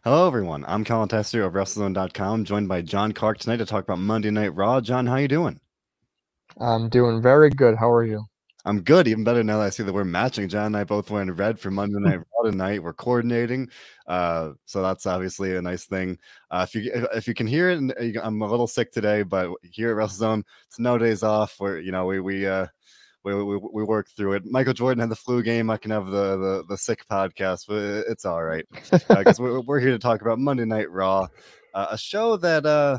Hello, everyone. I'm Colin Tester of WrestleZone.com, joined by John Clark tonight to talk about Monday Night Raw. John, how you doing? I'm doing very good. How are you? I'm good. Even better now that I see that we're matching. John and I both wearing red for Monday Night Raw tonight. We're coordinating, uh, so that's obviously a nice thing. Uh, if you if you can hear it, I'm a little sick today, but here at WrestleZone, it's no days off. Where you know we we uh, we, we, we work through it. Michael Jordan had the flu game. I can have the the, the sick podcast, but it's all right because uh, we're, here to talk about Monday Night Raw, uh, a show that uh,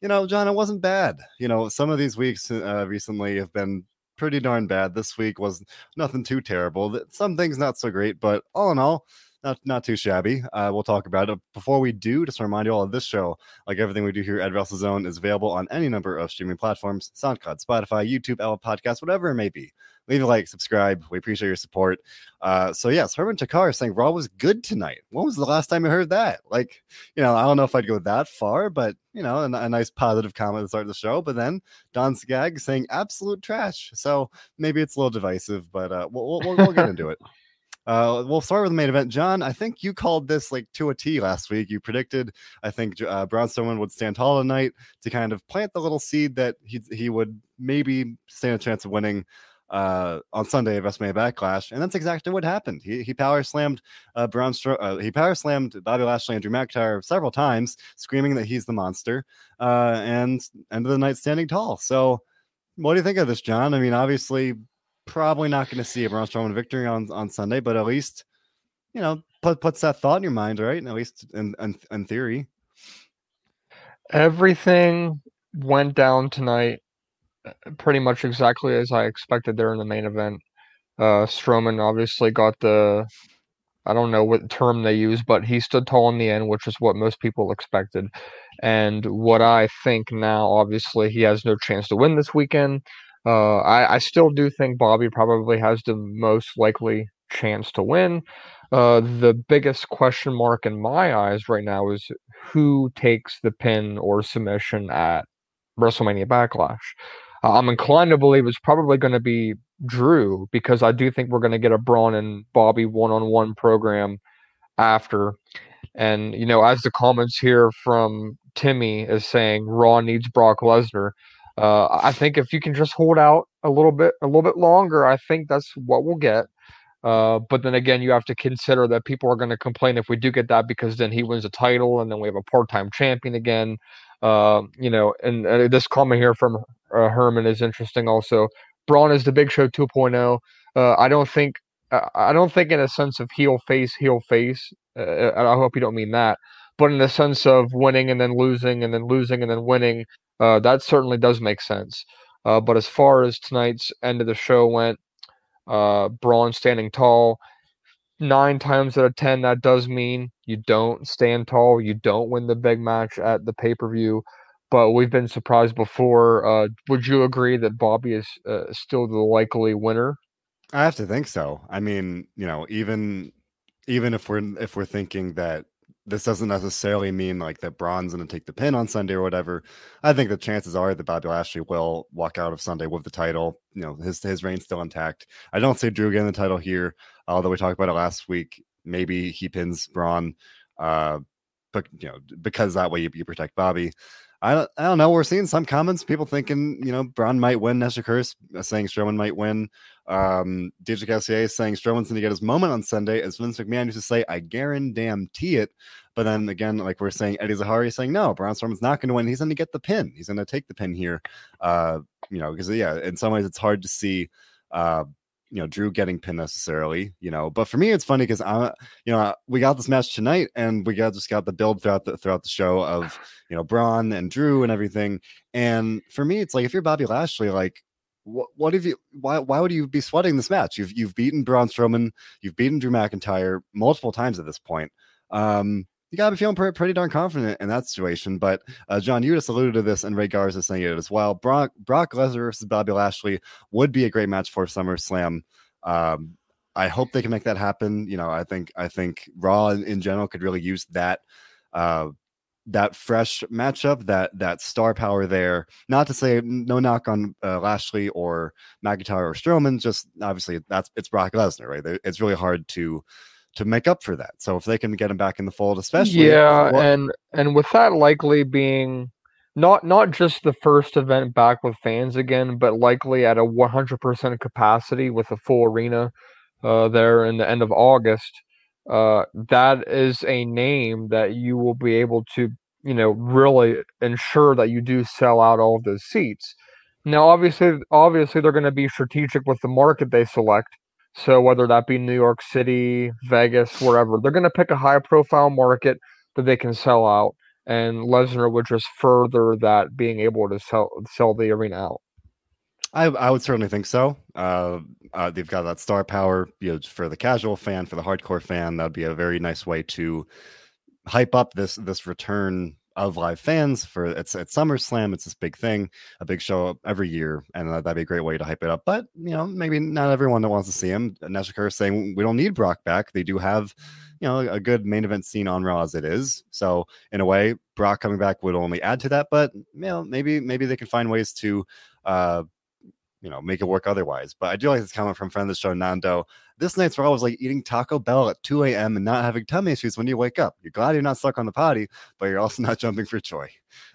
you know, John, it wasn't bad. You know, some of these weeks uh, recently have been pretty darn bad. This week was nothing too terrible. Some things not so great, but all in all, not not too shabby. Uh, we'll talk about it. Before we do, just to remind you all of this show, like everything we do here at WrestleZone, is available on any number of streaming platforms: SoundCloud, Spotify, YouTube, Apple Podcasts, whatever it may be. Leave a like, subscribe. We appreciate your support. Uh, so yes, Herman Takar is saying Raw was good tonight. When was the last time you heard that? Like, you know, I don't know if I'd go that far, but you know, a, a nice positive comment to start the show. But then Don Skag saying absolute trash. So maybe it's a little divisive, but uh, we'll, we'll, we'll get into it. Uh, we'll start with the main event. John, I think you called this like to a T last week. You predicted, I think, uh, Braun Strowman would stand tall tonight to kind of plant the little seed that he he would maybe stand a chance of winning uh, on Sunday at WrestleMania Backlash, and that's exactly what happened. He he power slammed uh, Braun Stro- uh, he power slammed Bobby Lashley and Drew McIntyre several times, screaming that he's the monster, uh, and end of the night standing tall. So, what do you think of this, John? I mean, obviously, probably not going to see a Braun Strowman victory on, on Sunday, but at least, you know, put, puts that thought in your mind, right? And At least in, in, in theory. Everything went down tonight uh, pretty much exactly as I expected there in the main event. Uh, Strowman obviously got the, I don't know what term they use, but he stood tall in the end, which is what most people expected. And what I think now, obviously, he has no chance to win this weekend. Uh, I, I still do think Bobby probably has the most likely chance to win. Uh, the biggest question mark in my eyes right now is who takes the pin or submission at WrestleMania Backlash. Uh, I'm inclined to believe it's probably going to be Drew because I do think we're going to get a Braun and Bobby one-on-one program after. And you know, as the comments here from Timmy is saying, Raw needs Brock Lesnar. Uh, I think if you can just hold out a little bit, a little bit longer, I think that's what we'll get. Uh, but then again, you have to consider that people are going to complain if we do get that because then he wins a title and then we have a part-time champion again. Uh, you know, and, and, this comment here from uh, Herman is interesting. Also, Braun is the Big Show 2.0. Uh, I don't think, I don't think in a sense of heel face, heel face. Uh, I hope you don't mean that, but in the sense of winning and then losing and then losing and then winning. Uh, that certainly does make sense. Uh, but as far as tonight's end of the show went, uh, Braun standing tall, nine times out of ten, that does mean you don't stand tall. You don't win the big match at the pay per view. But we've been surprised before. Uh, would you agree that Bobby is uh, still the likely winner? I have to think so. I mean, you know, even even if we're if we're thinking that this doesn't necessarily mean like that Braun's going to take the pin on Sunday or whatever. I think the chances are that Bobby Lashley will walk out of Sunday with the title. You know, his his reign's still intact. I don't see Drew getting the title here, although we talked about it last week. Maybe he pins Braun, uh, but you know, because that way you, you protect Bobby. I don't, I don't know. We're seeing some comments, people thinking, you know, Braun might win. Nestor Curse uh, saying Strowman might win. Um, DJ Cassier saying Strowman's going to get his moment on Sunday. As Vince McMahon used to say, I guarantee it. But then again, like we're saying, Eddie Zahari is saying, no, Braun Strowman's not going to win. He's going to get the pin. He's going to take the pin here. Uh, you know, because, yeah, in some ways it's hard to see uh, you know Drew getting pinned necessarily, you know. But for me, it's funny because I'm, you know, we got this match tonight, and we got just got the build throughout the throughout the show of you know Braun and Drew and everything. And for me, it's like if you're Bobby Lashley, like what what have you why why would you be sweating this match? You've you've beaten Braun Strowman, you've beaten Drew McIntyre multiple times at this point. Um, you got to be feeling pretty, pretty, darn confident in that situation. But uh, John, you just alluded to this, and Ray Garza saying it as well. Brock Brock Lesnar versus Bobby Lashley would be a great match for SummerSlam. Um, I hope they can make that happen. You know, I think I think Raw in, in general could really use that uh, that fresh matchup, that that star power there. Not to say no knock on uh, Lashley or McIntyre or Strowman, just obviously that's it's Brock Lesnar, right? It's really hard to to make up for that. So if they can get him back in the fold, especially yeah, well, and and with that likely being not not just the first event back with fans again, but likely at a 100% capacity with a full arena uh, there in the end of August. Uh, that is a name that you will be able to, you know, really ensure that you do sell out all of those seats. Now, obviously, obviously they're going to be strategic with the market they select. So whether that be New York City, Vegas, wherever, they're going to pick a high-profile market that they can sell out and Lesnar would just further that being able to sell sell the arena out. I, I would certainly think so. Uh, uh, they've got that star power, you know, for the casual fan, for the hardcore fan. That'd be a very nice way to hype up this this return of live fans for it's at SummerSlam. It's this big thing, a big show every year, and uh, that'd be a great way to hype it up. But you know, maybe not everyone that wants to see him. Neshikar is saying we don't need Brock back. They do have you know a good main event scene on Raw as it is. So in a way, Brock coming back would only add to that. But you know, maybe maybe they can find ways to uh, you know make it work otherwise. But I do like this comment from friend of the show Nando. This night's Raw was like eating Taco Bell at 2 a.m. and not having tummy issues when you wake up. You're glad you're not stuck on the potty, but you're also not jumping for joy.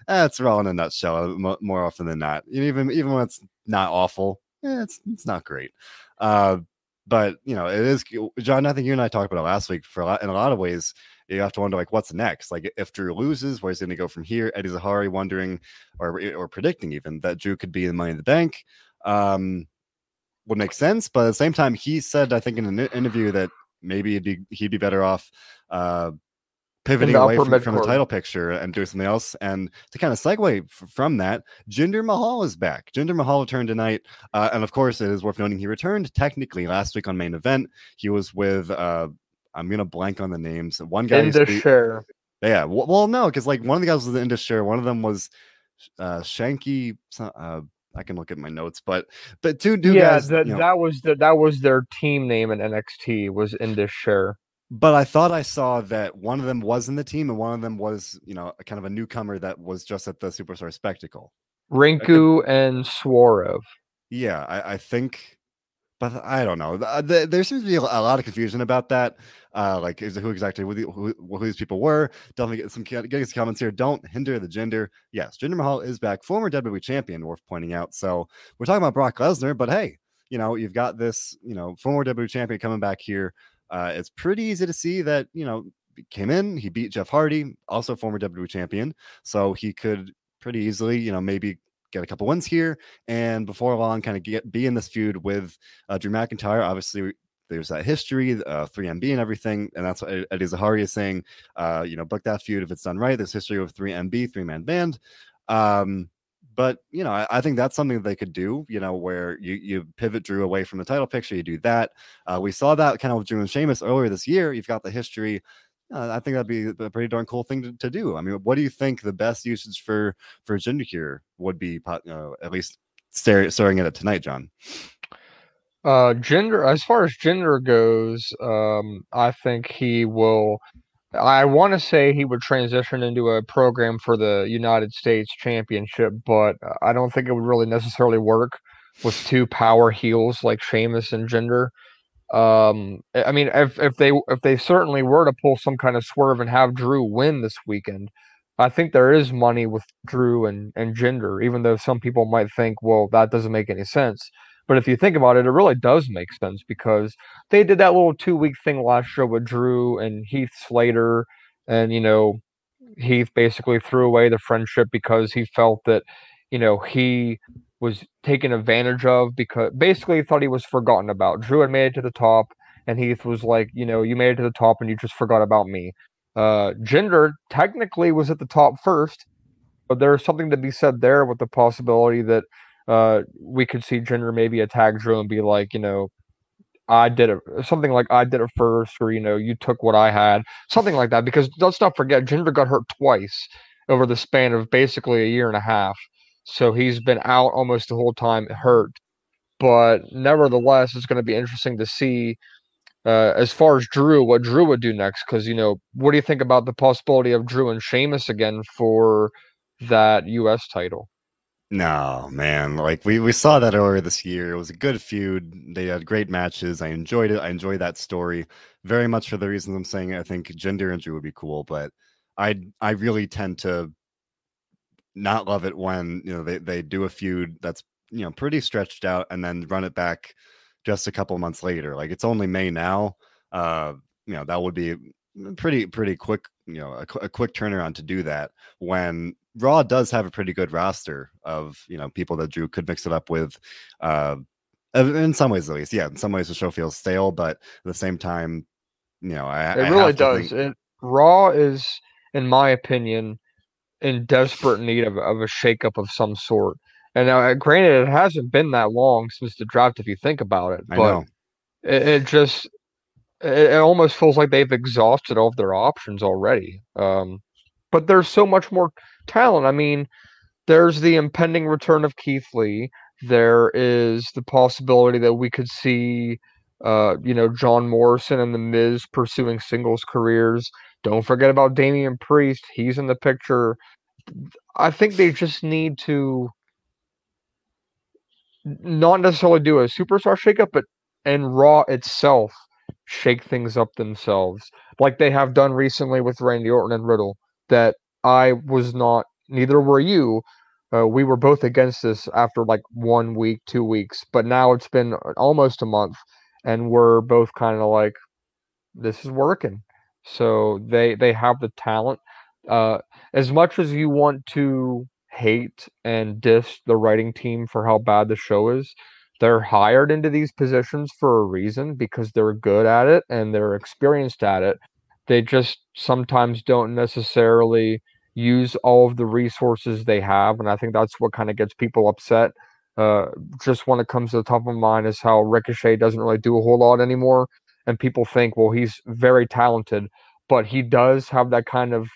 That's Raw in a nutshell. More often than not, even even when it's not awful, eh, it's it's not great. Uh, but you know, it is John. I think you and I talked about it last week. For a lot, in a lot of ways, you have to wonder like what's next. Like if Drew loses, where's he going to go from here? Eddie Zahari wondering or or predicting even that Drew could be in Money in the Bank. Um, would make sense, but at the same time, he said I think in an interview that maybe he'd be he'd be better off uh, pivoting away from, from, the title picture and doing something else. And to kind of segue f- from that, Jinder Mahal is back. Jinder Mahal returned tonight, uh, and of course, it is worth noting he returned technically last week on main event. He was with uh, I'm gonna blank on the names. One guy in the Sher. Yeah, well, no, because like one of the guys was in the Sher. One of them was uh, Shanky. Uh, I can look at my notes, but but two, two yeah, guys. You know, that was the, that was their team name in NXT was Indus Sher. but I thought I saw that one of them was in the team and one of them was, you know, kind of a newcomer that was just at the Superstar Spectacle. Rinku and Saurav. Yeah, I, I, think, but I don't know. The, there seems to be a lot of confusion about that. Uh, like, is who exactly who, who, who, these people were? Definitely get some some comments here. Don't hinder the gender. Yes, Jinder Mahal is back, former WWE champion, worth pointing out. So we're talking about Brock Lesnar, but hey, you know, you've got this, you know, former WWE champion coming back here. Uh, it's pretty easy to see that you know came in, he beat Jeff Hardy, also former WWE champion, so he could pretty easily, you know, maybe get a couple wins here, and before long, kind of get be in this feud with uh, Drew McIntyre. Obviously, there's that history, uh, 3MB and everything, and that's what Eddie Zahari is saying. Uh, you know, book that feud if it's done right. There's history of 3MB, three man band. Um, but you know, I, I, think that's something that they could do. You know, where you you pivot Drew away from the title picture, you do that. Uh, we saw that kind of with Drew and Sheamus earlier this year. You've got the history. Uh, I think that'd be a pretty darn cool thing to, to, do. I mean, what do you think the best usage for for Jinder here would be? Uh, at least staring staring at it tonight, John. Uh, Jinder, as far as Jinder goes, um, I think he will I want to say he would transition into a program for the United States Championship, but I don't think it would really necessarily work with two power heels like Sheamus and Jinder. Um, I mean, if if they if they certainly were to pull some kind of swerve and have Drew win this weekend, I think there is money with Drew and and Jinder, even though some people might think, well, that doesn't make any sense. But if you think about it, it really does make sense because they did that little two week thing last year with Drew and Heath Slater. And, you know, Heath basically threw away the friendship because he felt that, you know, he was taken advantage of because basically thought he was forgotten about. Drew had made it to the top, and Heath was like, you know, you made it to the top and you just forgot about me. Uh, Jinder technically was at the top first, but there's something to be said there with the possibility that uh, we could see Jinder maybe attack Drew and be like, you know, I did it, something like I did it first, or you know, you took what I had, something like that. Because let's not forget, Jinder got hurt twice over the span of basically a year and a half, so he's been out almost the whole time hurt. But nevertheless, it's going to be interesting to see uh, as far as Drew, what Drew would do next. Because you know, what do you think about the possibility of Drew and Sheamus again for that U.S. title? No, man. Like we, we saw that earlier this year. It was a good feud. They had great matches. I enjoyed it. I enjoyed that story very much for the reasons I'm saying. I think Jinder and Drew would be cool, but I I really tend to not love it when you know they, they do a feud that's you know pretty stretched out and then run it back just a couple months later. Like it's only May now. Uh, you know that would be pretty pretty quick. You know a, a quick turnaround to do that when Raw does have a pretty good roster of you know people that Drew could mix it up with. Uh, in some ways, at least, yeah. In some ways, the show feels stale, but at the same time, you know, I, it I really does. Think... It, Raw is, in my opinion, in desperate need of, of a shakeup of some sort. And uh, granted, it hasn't been that long since the draft, if you think about it. But it, it, just it, it, almost feels like they've exhausted all of their options already. Um, but there's so much more talent. I mean, there's the impending return of Keith Lee. There is the possibility that we could see, uh, you know, John Morrison and The Miz pursuing singles careers. Don't forget about Damian Priest. He's in the picture. I think they just need to not necessarily do a superstar shakeup, but and Raw itself shake things up themselves, like they have done recently with Randy Orton and Riddle. That I was not, neither were you. Uh, we were both against this after like one week, two weeks, but now it's been almost a month, and we're both kind of like, this is working. So they they have the talent. Uh, as much as you want to hate and diss the writing team for how bad the show is, they're hired into these positions for a reason because they're good at it and they're experienced at it. They just sometimes don't necessarily use all of the resources they have, and I think that's what kind of gets people upset. Uh, just when it comes to the top of mind is how Ricochet doesn't really do a whole lot anymore and people think, well, he's very talented, but he does have that kind of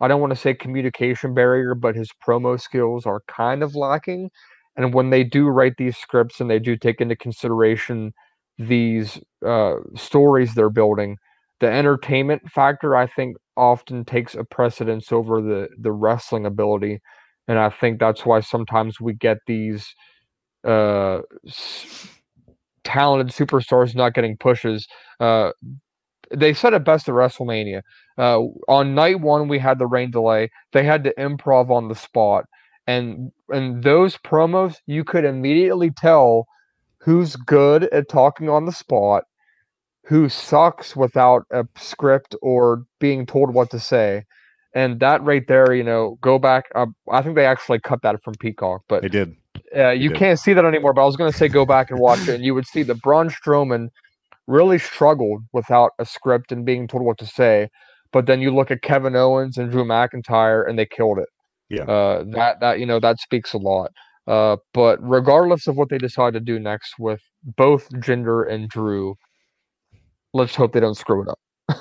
I don't want to say communication barrier, but his promo skills are kind of lacking. And when they do write these scripts and they do take into consideration these uh, stories they're building, the entertainment factor I think often takes a precedence over the the wrestling ability, and I think that's why sometimes we get these uh, talented superstars not getting pushes. Uh, they said it best at WrestleMania. Uh, on night one, we had the rain delay. They had to improv on the spot, and and those promos, you could immediately tell who's good at talking on the spot, who sucks without a script or being told what to say. And that right there, you know, go back. Uh, I think they actually cut that from Peacock, but they did. Uh, you can't see that anymore, but I was going to say go back and watch it, and you would see that Braun Strowman really struggled without a script and being told what to say. But then you look at Kevin Owens and Drew McIntyre, and they killed it. Yeah, uh, that that you know that speaks a lot. Uh, but regardless of what they decide to do next with both Jinder and Drew, let's hope they don't screw it up.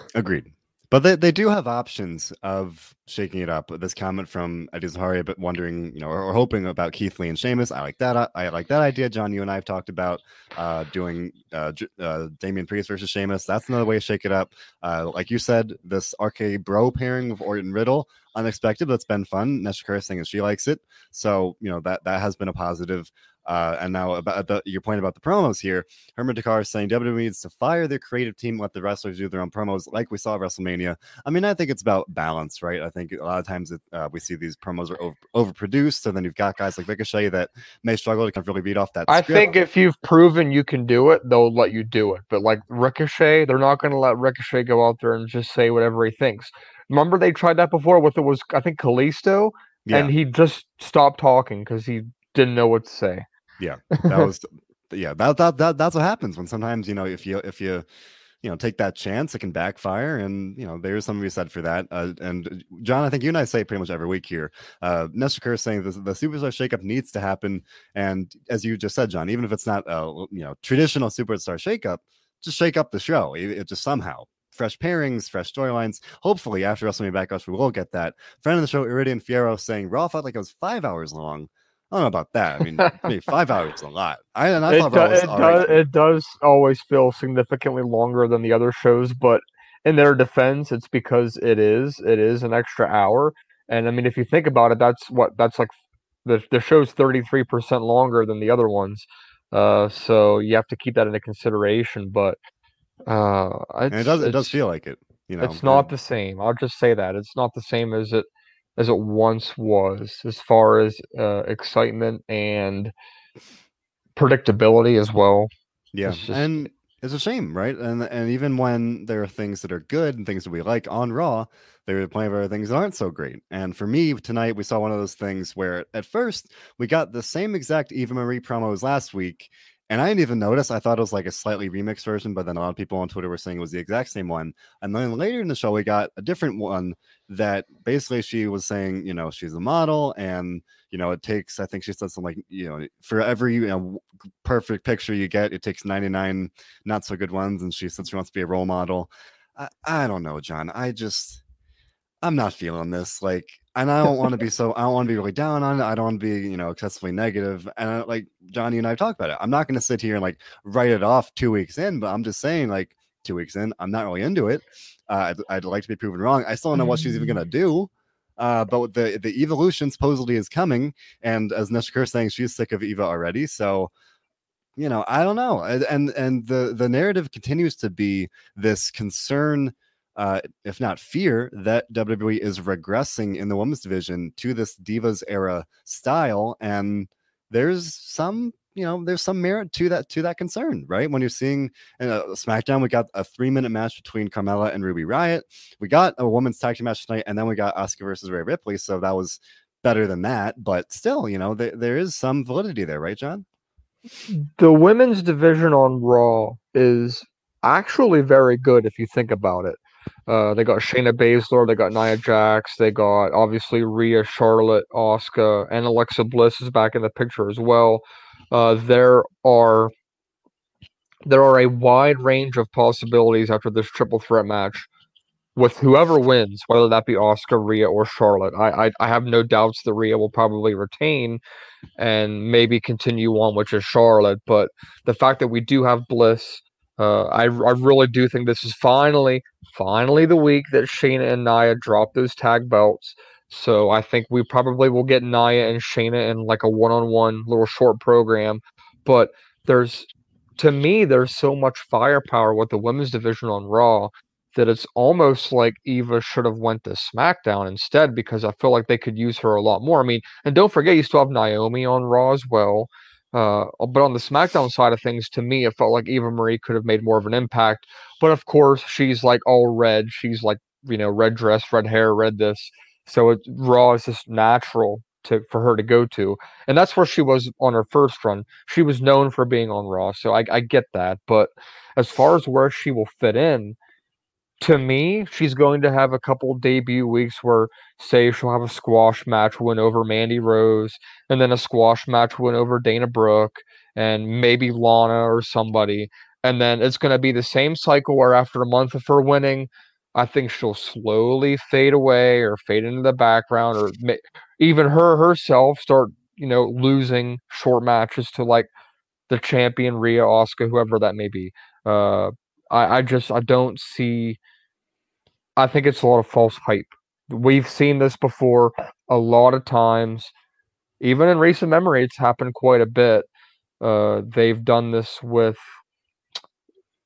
Agreed. But they, they do have options of shaking it up. This comment from Eddie Zahari, but wondering, you know, or, or, hoping about Keith Lee and Sheamus. I like that. I, I, like that idea. John, you and I have talked about uh, doing uh, uh, Damian Priest versus Sheamus. That's another way to shake it up. Uh, like you said, this RK Bro pairing of Orton Riddle, unexpected, but it's been fun. Nesha saying that she likes it. So, you know, that, that has been a positive. Uh, and now about the, your point about the promos here, Herman Dakar is saying WWE needs to fire their creative team, let the wrestlers do their own promos, like we saw at WrestleMania. I mean, I think it's about balance, right? I think a lot of times it, uh, we see these promos are over, overproduced, so then you've got guys like Ricochet that may struggle to kind of really beat off that. I think if you've proven you can do it, they'll let you do it. But like Ricochet, they're not going to let Ricochet go out there and just say whatever he thinks. Remember they tried that before with it was I think Kalisto, yeah. and he just stopped talking because he didn't know what to say. Yeah, that was yeah that, that that that's what happens when sometimes you know if you if you you know take that chance it can backfire and you know there's something be said for that uh, and john i think you and i say pretty much every week here uh nestor Kerr saying the, the superstar shakeup needs to happen and as you just said john even if it's not a you know traditional superstar shakeup just shake up the show it, it just somehow fresh pairings, fresh storylines. Hopefully, after WrestleMania Backlash, we will get that. Friend of the show, Iridian Fierro, saying Raw felt like it was five hours long. I don't know about that. I mean, I mean five hours is a lot. I, and I it, do, it, does, it does always feel significantly longer than the other shows, but in their defense, it's because it is. It is an extra hour. And I mean, if you think about it, that's what that's like the the show's 33% longer than the other ones. Uh, so you have to keep that into consideration. But uh, it does it does feel like it. You know, it's not the same. I'll just say that it's not the same as it as it once was, as far as uh, excitement and predictability as well. Yeah, just, and it's a shame, right? And and even when there are things that are good and things that we like on Raw, there are plenty of other things that aren't so great. And for me tonight, we saw one of those things where at first we got the same exact Eva Marie promos last week, and I didn't even notice. I thought it was like a slightly remixed version, but then a lot of people on Twitter were saying it was the exact same one. And then later in the show, we got a different one that basically she was saying, you know, she's a model, and you know, it takes. I think she said something like, you know, for every you know perfect picture you get, it takes ninety nine not so good ones. And she said she wants to be a role model. I, I don't know, John. I just I'm not feeling this. Like, and I don't want to be so. I don't want to be really down on it. I don't want to be, you know, excessively negative. And I, like Johnny and I talked about it. I'm not going to sit here and like write it off two weeks in, but I'm just saying, like two weeks in, I'm not really into it. Uh, I'd, I'd, like to be proven wrong. I still don't know what she's even going to do. Uh, but the the evolution supposedly is coming, and as Neshkur saying, she's sick of Eva already. So you know, I don't know. And and the the narrative continues to be this concern uh, if not fear, that WWE is regressing in the women's division to this Divas era style. And there's some, you know, there's some merit to that to that concern, right? When you're seeing in a SmackDown, we got a three minute match between Carmella and Ruby Riott We got a women's tag team match tonight, and then we got Asuka versus Rhea Ripley. So that was better than that, but still, you know, there, there is some validity there, right, John? The women's division on Raw is actually very good if you think about it. Uh, they got Shayna Baszler, they got Nia Jax, they got obviously Rhea, Charlotte, Asuka, and Alexa Bliss is back in the picture as well. Uh, there are there are a wide range of possibilities after this triple threat match with whoever wins, whether that be Asuka, Rhea, or Charlotte. I, I, I have no doubts that Rhea will probably retain and maybe continue on, which is Charlotte. But the fact that we do have Bliss uh, I, I really do think this is finally, finally the week that Shayna and Nia drop those tag belts. So I think we probably will get Nia and Shayna in like a one-on-one little short program. But there's, to me, there's so much firepower with the women's division on Raw that it's almost like Eva should have went to SmackDown instead because I feel like they could use her a lot more. I mean, and don't forget you still have Naomi on Raw as well. Uh, but on the SmackDown side of things, to me, it felt like Eva Marie could have made more of an impact. But of course, she's like all red. She's like, you know, red dress, red hair, red this. So it, Raw is just natural to for her to go to, and that's where she was on her first run. She was known for being on Raw, so I, I get that. But as far as where she will fit in, to me, she's going to have a couple debut weeks where, say, she'll have a squash match win over Mandy Rose, and then a squash match win over Dana Brooke, and maybe Lana or somebody. And then it's going to be the same cycle where after a month of her winning, I think she'll slowly fade away or fade into the background, or even her herself start, you know, losing short matches to like the champion Rhea, Asuka, whoever that may be. Uh, I, I just I don't see. I think it's a lot of false hype. We've seen this before a lot of times. Even in recent memory, it's happened quite a bit. Uh, they've done this with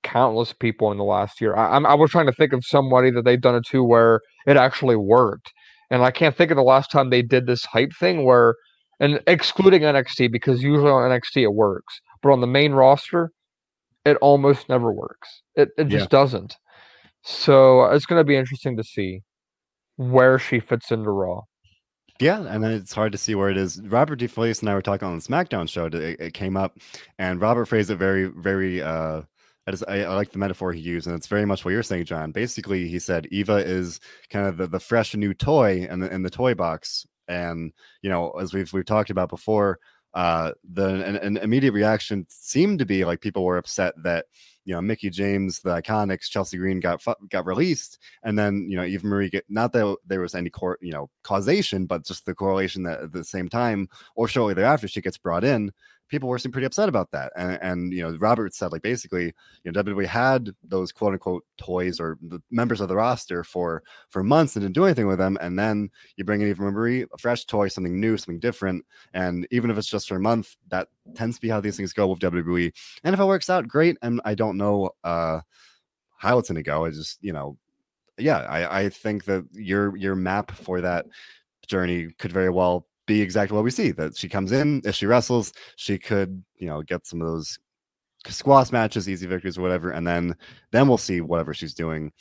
countless people in the last year. I, I was trying to think of somebody that they've done it to where it actually worked, and I can't think of the last time they did this hype thing where, and excluding NXT because usually on NXT it works, but on the main roster, it almost never works. It it just yeah. doesn't. So it's going to be interesting to see where she fits into Raw. Yeah, and then it's hard to see where it is. Robert DeFelice and I were talking on the SmackDown show. It, it came up, and Robert phrased it very, very. Uh, I, just, I, I, like the metaphor he used, and it's very much what you're saying, John. Basically, he said Eva is kind of the, the fresh new toy in the in the toy box, and you know, as we've we've talked about before, uh, the an, an, immediate reaction seemed to be like people were upset that you know Mickie James, the Iconics, Chelsea Green got got released, and then you know Eva Marie get not that there was any court you know causation, but just the correlation that at the same time or shortly thereafter she gets brought in people were seem pretty upset about that. And, and you know, Robert said like basically, you know, WWE had those quote unquote toys or the members of the roster for for months and didn't do anything with them. And then you bring in Eva Marie, a fresh toy, something new, something different. And even if it's just for a month, that tends to be how these things go with WWE. And if it works out, great. And I don't know uh how it's gonna go. I just, you know, yeah, I, I think that your your map for that journey could very well be exactly what we see. That she comes in, if she wrestles, she could, you know, get some of those squash matches, easy victories or whatever, and then then we'll see whatever she's doing.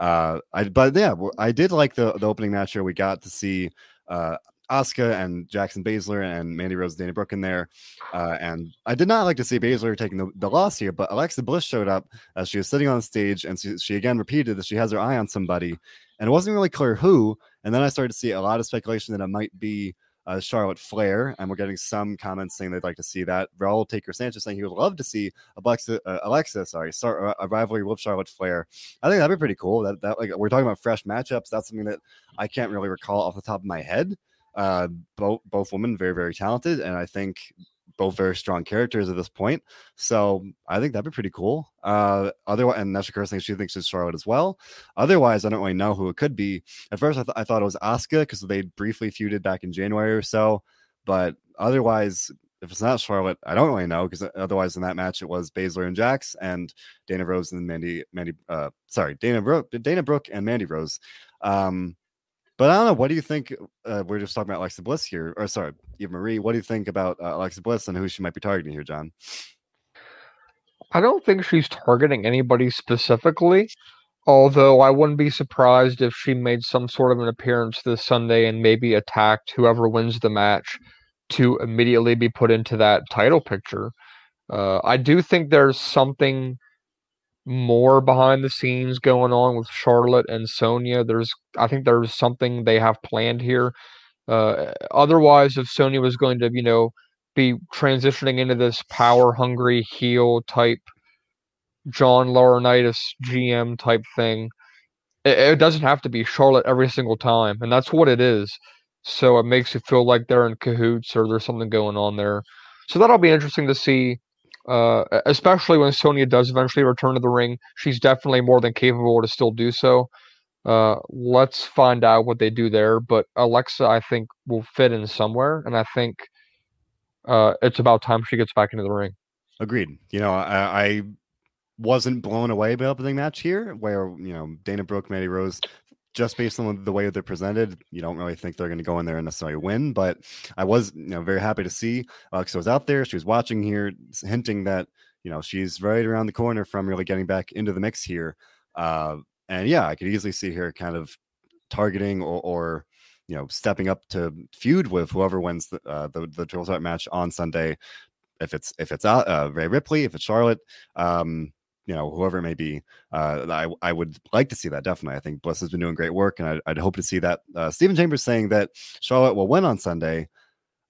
Uh, I but yeah, I did like the the opening match here. We got to see uh Asuka and Jax and Baszler and Mandy Rose, Dana Brooke in there. Uh, and I did not like to see Baszler taking the, the loss here, but Alexa Bliss showed up as she was sitting on the stage and she, she again repeated that she has her eye on somebody. And it wasn't really clear who. And then I started to see a lot of speculation that it might be uh, Charlotte Flair, and we're getting some comments saying they'd like to see that. Raul Taker Sanchez saying he would love to see Alexa, uh, Alexa sorry, start a rivalry with Charlotte Flair. I think that'd be pretty cool. That, that like we're talking about fresh matchups. That's something that I can't really recall off the top of my head. Uh, both both women very very talented, and I think both very strong characters at this point. So I think that'd be pretty cool. Uh, otherwise, and Nesha Kurz thinks she thinks it's Charlotte as well. Otherwise, I don't really know who it could be. At first, I, th- I thought it was Asuka because they briefly feuded back in January or so. But otherwise, if it's not Charlotte, I don't really know because otherwise in that match it was Baszler and Jax and Dana Rose and Mandy Mandy uh sorry Dana Brooke Dana Brooke and Mandy Rose. Um but I don't know. What do you think? Uh, we're just talking about Alexa Bliss here, or sorry, Eva Marie. What do you think about uh, Alexa Bliss and who she might be targeting here, John? I don't think she's targeting anybody specifically. Although I wouldn't be surprised if she made some sort of an appearance this Sunday and maybe attacked whoever wins the match to immediately be put into that title picture. Uh, I do think there's something more behind the scenes going on with Charlotte and Sonya. There's, I think there's something they have planned here. Uh, otherwise, if Sonya was going to, you know, be transitioning into this power hungry heel type John Laurinaitis GM type thing, it, it doesn't have to be Charlotte every single time, and that's what it is. So it makes you feel like they're in cahoots or there's something going on there. So that'll be interesting to see uh, especially when Sonya does eventually return to the ring. She's definitely more than capable to still do so. Uh, let's find out what they do there. But Alexa, I think, will fit in somewhere, and I think uh, it's about time she gets back into the ring. Agreed. You know, I, I wasn't blown away by opening match here, where you know Dana Brooke, Mandy Rose just based on the way they're presented, you don't really think they're going to go in there and necessarily win. But I was, you know, very happy to see Alexa was out there. She was watching here, hinting that you know she's right around the corner from really getting back into the mix here. Uh, and yeah, I could easily see her kind of targeting or, or you know stepping up to feud with whoever wins the uh, the, the triple threat match on Sunday. If it's if it's uh, uh Rhea Ripley, if it's Charlotte, um, you know, whoever it may be. Uh, I, I would like to see that definitely. I think Bliss has been doing great work, and I'd, I'd hope to see that. Uh, Stephen Chambers saying that Charlotte will win on Sunday.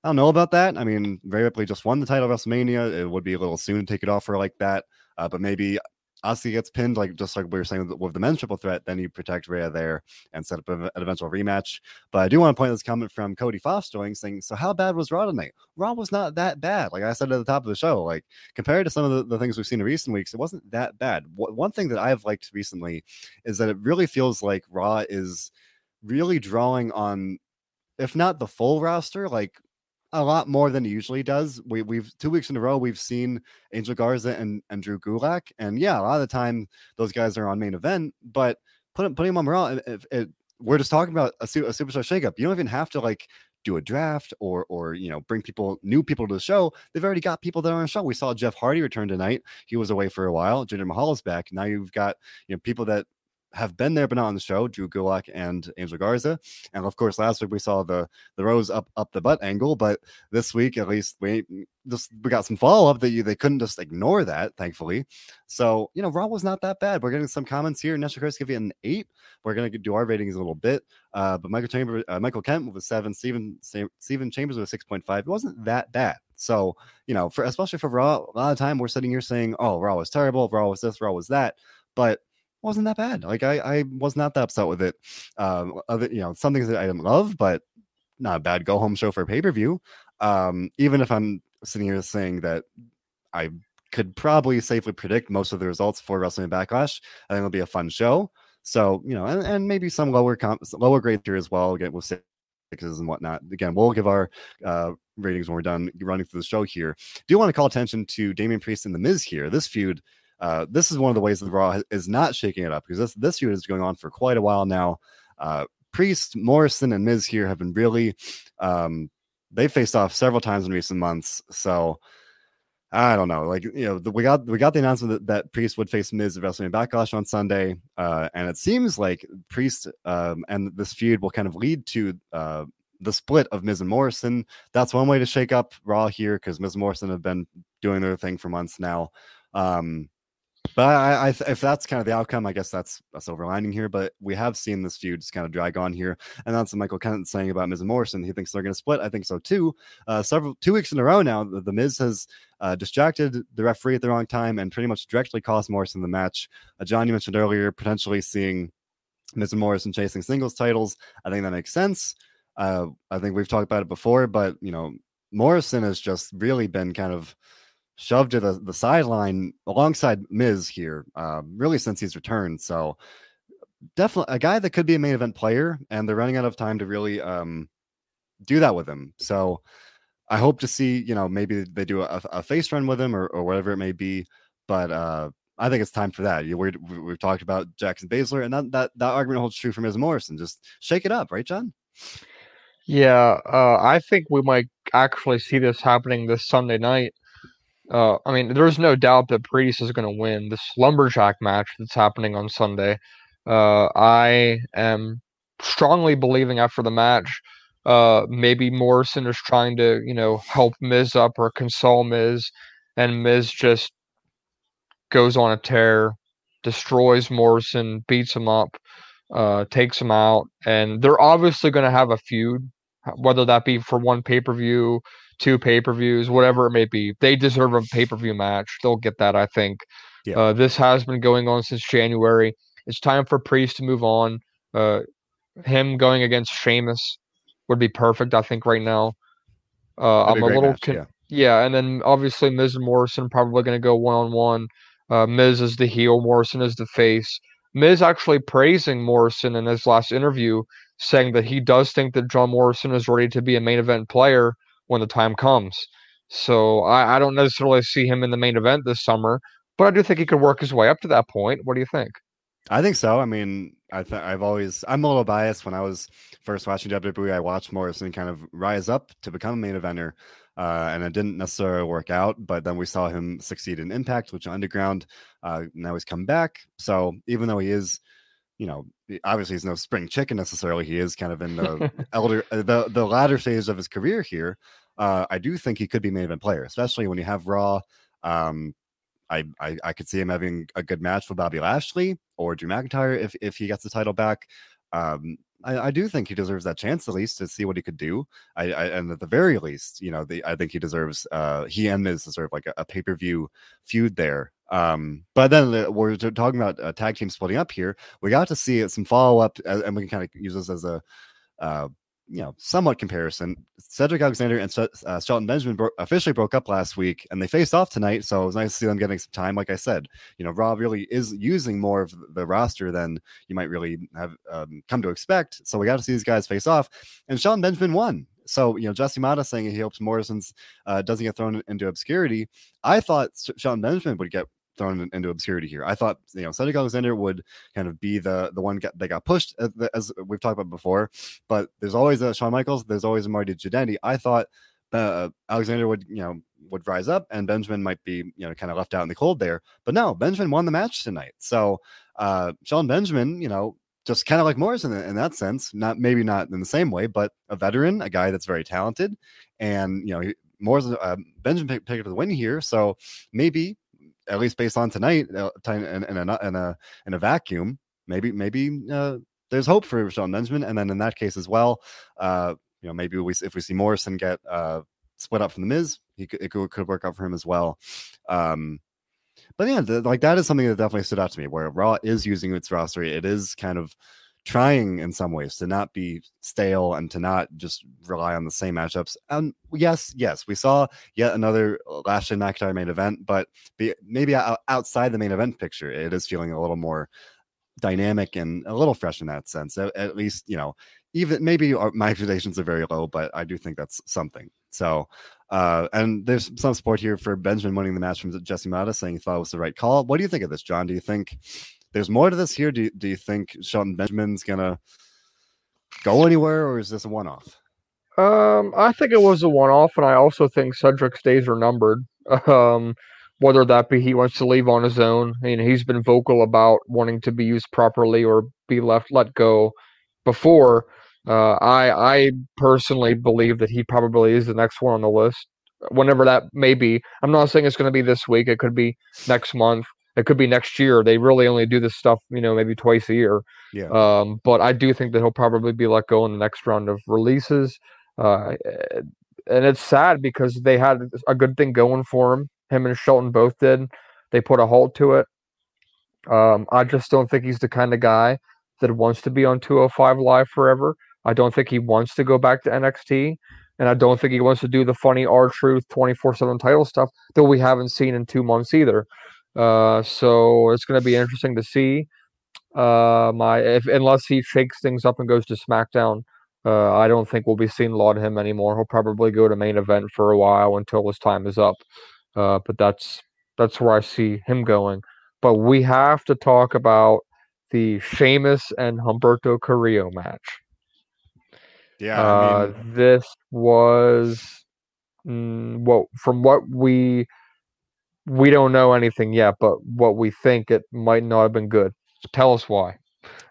I don't know about that. I mean, Rhea Ripley just won the title of WrestleMania. It would be a little soon to take it off her like that. Uh, but maybe Asuka gets pinned, like just like we were saying with, the men's triple threat, then you protect Rhea there and set up an eventual rematch. But I do want to point this comment from Cody Fostering saying, So, how bad was Raw tonight? Raw was not that bad. Like I said at the top of the show, like compared to some of the, the things we've seen in recent weeks, it wasn't that bad. W- one thing that I've liked recently is that it really feels like Raw is really drawing on, if not the full roster, like a lot more than he usually does. We, we've two weeks in a row we've seen Angel Garza and, and Drew Gulak, and yeah, a lot of the time those guys are on main event, but put putting them on Raw, it, it, we're just talking about a, a superstar shakeup. You don't even have to like do a draft or or you know bring people new people to the show. They've already got people that are on the show. We saw Jeff Hardy return tonight. He was away for a while. Jinder Mahal is back. Now you've got you know people that have been there but not on the show, Drew Gulak and Angel Garza. And of course, last week we saw the the rose up up the butt angle, but this week at least we just we got some follow up that you they couldn't just ignore that, thankfully. So you know, Raw was not that bad. We're getting some comments here. Nestor Chris give you an eight. We're gonna do our ratings a little bit. Uh, but Michael Chambers, uh, Michael Kent with a seven, Stephen Stephen Chambers with a six point five. It wasn't that bad. So you know, for especially for Raw, a lot of time we're sitting here saying, "Oh, Raw was terrible. Raw was this. Raw was that." But wasn't that bad. Like I, I was not that upset with it. Um, other, you know, some things that I didn't love, but not a bad go home show for pay per view. Um, even if I'm sitting here saying that I could probably safely predict most of the results for Wrestling Backlash. I think it'll be a fun show. So you know, and, and maybe some lower comp, lower grade here as well. Again, we'll sixes and whatnot. Again, we'll give our uh, ratings when we're done running through the show here. Do you want to call attention to Damian Priest and The Miz here. This feud, uh, this is one of the ways that Raw is not shaking it up because this this feud is going on for quite a while now. Uh, Priest, Morrison, and Miz here have been really, um, they faced off several times in recent months. So I don't know. Like you know, the, we got we got the announcement that, that Priest would face Miz at WrestleMania Backlash on Sunday, uh, and it seems like Priest um, and this feud will kind of lead to uh, the split of Miz and Morrison. That's one way to shake up Raw here because Miz and Morrison have been doing their thing for months now. Um, but I, I, if that's kind of the outcome, I guess that's a silver lining here. But we have seen this feud just kind of drag on here, and that's what Michael Kent saying about Miz and Morrison. He thinks they're going to split. I think so too. Uh, several two weeks in a row now, the, the Miz has uh, distracted the referee at the wrong time and pretty much directly cost Morrison the match. Uh, John, you mentioned earlier potentially seeing Miz and Morrison chasing singles titles. I think that makes sense. Uh, I think we've talked about it before, but you know, Morrison has just really been kind of shoved to the, the sideline alongside Miz here, uh, really since he's returned. So definitely a guy that could be a main event player, and they're running out of time to really um, do that with him. So I hope to see, you know, maybe they do a, a face run with him or, or whatever it may be. But uh, I think it's time for that. we have talked about Jax and Baszler, and that, that that argument holds true for Miz Morrison. Just shake it up, right, John? Yeah, uh, I think we might actually see this happening this Sunday night. Uh, I mean, there's no doubt that Priest is going to win this lumberjack match that's happening on Sunday. Uh, I am strongly believing after the match, uh, maybe Morrison is trying to, you know, help Miz up or console Miz, and Miz just goes on a tear, destroys Morrison, beats him up, uh, takes him out, and they're obviously going to have a feud, whether that be for one pay per view two pay per views, whatever it may be. They deserve a pay per view match. They'll get that, I think. Yeah. Uh, this has been going on since January. It's time for Priest to move on. Uh, him going against Sheamus would be perfect, I think, right now. Uh, I'm a little, match, con- yeah. yeah. and then obviously Miz and Morrison probably going to go one on one. Miz is the heel, Morrison is the face. Miz actually praising Morrison in his last interview, saying that he does think that John Morrison is ready to be a main event player when the time comes. So I, I don't necessarily see him in the main event this summer, but I do think he could work his way up to that point. What do you think? I think so. I mean, I th- I've always I'm a little biased. When I was first watching WWE, I watched Morrison kind of rise up to become a main eventer, uh, and it didn't necessarily work out. But then we saw him succeed in Impact, Lucha Underground. Uh, now he's come back. So even though he is you know, obviously he's no spring chicken necessarily. He is kind of in the elder, uh, the the latter phase of his career here. Uh, I do think he could be main event player, especially when you have Raw. Um, I, I, I could see him having a good match with Bobby Lashley or Drew McIntyre if if he gets the title back. Um, I, I, do think he deserves that chance at least to see what he could do. I, I and at the very least, you know, the, I think he deserves. Uh, he and Miz deserve like a, a pay per view feud there. Um, but then uh, we're talking about a tag team splitting up here. We got to see some follow up, and we can kind of use this as a uh, you know, somewhat comparison. Cedric Alexander and uh, Shelton Benjamin bro- officially broke up last week, and they faced off tonight. So it was nice to see them getting some time. Like I said, you know, Rob really is using more of the roster than you might really have um, come to expect. So we got to see these guys face off, and Shelton Benjamin won. So you know, Jesse Mata saying he hopes Morrison's uh, doesn't get thrown into obscurity. I thought Shelton Benjamin would get thrown into obscurity here. I thought you know Cedric Alexander would kind of be the the one that got pushed as, as, we've talked about before. But there's always a Shawn Michaels. There's always a Marty Jannetty. I thought uh, Alexander would you know would rise up and Benjamin might be you know kind of left out in the cold there. But no, Benjamin won the match tonight. So uh, Sean Benjamin, you know. Just kind of like Morrison in, that sense, not maybe not in the same way, but a veteran, a guy that's very talented, and you know he, Morrison, uh, Benjamin picked, picked up the win here, so maybe at least based on tonight, uh, in, in, a in a in a vacuum, maybe maybe uh, there's hope for Sean Benjamin, and then in that case as well, uh, you know, maybe we if we see Morrison get uh, split up from the Miz, he could, it could, could work out for him as well. Um, but yeah, the, like that is something that definitely stood out to me. Where Raw is using its roster, it is kind of trying in some ways to not be stale and to not just rely on the same matchups. And yes, yes, we saw yet another Lashley McIntyre main event, but be, maybe outside the main event picture, it is feeling a little more dynamic and a little fresh in that sense. At, at least, you know, even maybe my expectations are very low, but I do think that's something. So, uh, and there's some support here for Benjamin winning the match from Jesse Mata, saying he thought it was the right call. What do you think of this, John? Do you think there's more to this here? Do, do you think Shelton Benjamin's gonna go anywhere, or is this a one-off? Um, I think it was a one-off, and I also think Cedric's days are numbered. Um, whether that be he wants to leave on his own. I mean, he's been vocal about wanting to be used properly or be left let go before. Uh, I I personally believe that he probably is the next one on the list, whenever that may be. I'm not saying it's going to be this week. It could be next month. It could be next year. They really only do this stuff, you know, maybe twice a year. Yeah. Um, but I do think that he'll probably be let go in the next round of releases. Uh, and it's sad because they had a good thing going for him. Him and Shelton both did. They put a halt to it. Um, I just don't think he's the kind of guy that wants to be on 205 Live forever. I don't think he wants to go back to NXT. And I don't think he wants to do the funny R Truth 24 7 title stuff that we haven't seen in two months either. Uh, so it's going to be interesting to see. Uh, my if unless he shakes things up and goes to SmackDown, uh, I don't think we'll be seeing a lot of him anymore. He'll probably go to main event for a while until his time is up. Uh, but that's that's where I see him going. But we have to talk about the Sheamus and Humberto Carrillo match. Yeah, uh, mean... this was mm, well from what we we don't know anything yet, but what we think it might not have been good. Tell us why.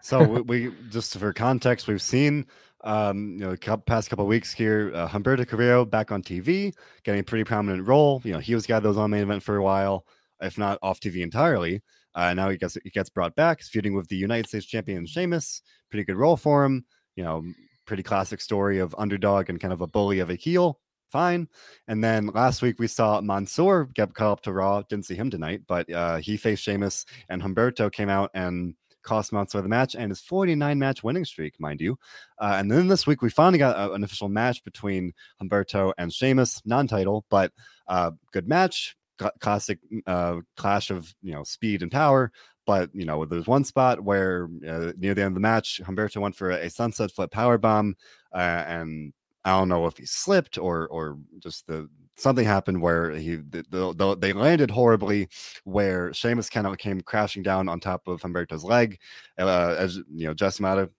so we, we, just for context, we've seen um, you know, the past couple weeks here, uh, Humberto Carrillo back on TV, getting a pretty prominent role. You know, he was guy that was on main event for a while, if not off TV entirely. Uh, now he gets he gets brought back, He's feuding with the United States champion Sheamus. Pretty good role for him. You know, pretty classic story of underdog and kind of a bully of a heel. Fine. And then last week we saw Mansoor get called up to Raw. Didn't see him tonight, but uh, he faced Sheamus and Humberto came out and cost Mansoor the match and his 49 match winning streak, mind you. Uh, and then this week we finally got a, an official match between Humberto and Sheamus, non-title, but uh, good match, classic uh, clash of you know speed and power. But you know, there's one spot where uh, near the end of the match, Humberto went for a sunset flip power bomb, uh, and I don't know if he slipped or or just the something happened where he the, the, they landed horribly, where Sheamus kind of came crashing down on top of Humberto's leg. Uh, as you know, Jesse Mata,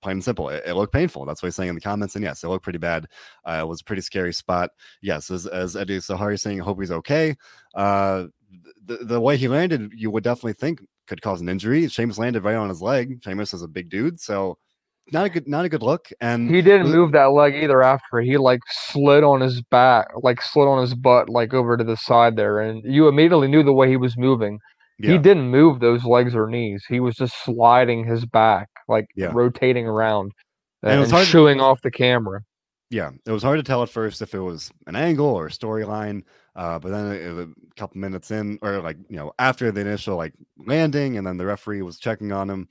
plain and simple, it, it, looked painful. That's what he's saying in the comments. And yes, it looked pretty bad. Uh, it was a pretty scary spot. Yes, as, as Eddie Sahari saying, hope he's okay. Uh, the, the way he landed, you would definitely think could cause an injury. Sheamus landed right on his leg. Sheamus is a big dude, so not a good not a good look. And he didn't move that leg either after he like slid on his back, like slid on his butt, like over to the side there, and you immediately knew the way he was moving. Yeah. He didn't move those legs or knees. He was just sliding his back, like yeah. rotating around and, and, it was hard shooing to, off the camera. Yeah, it was hard to tell at first if it was an angle or a storyline. Uh, but then it, a couple minutes in, or like you know, after the initial like landing, and then the referee was checking on him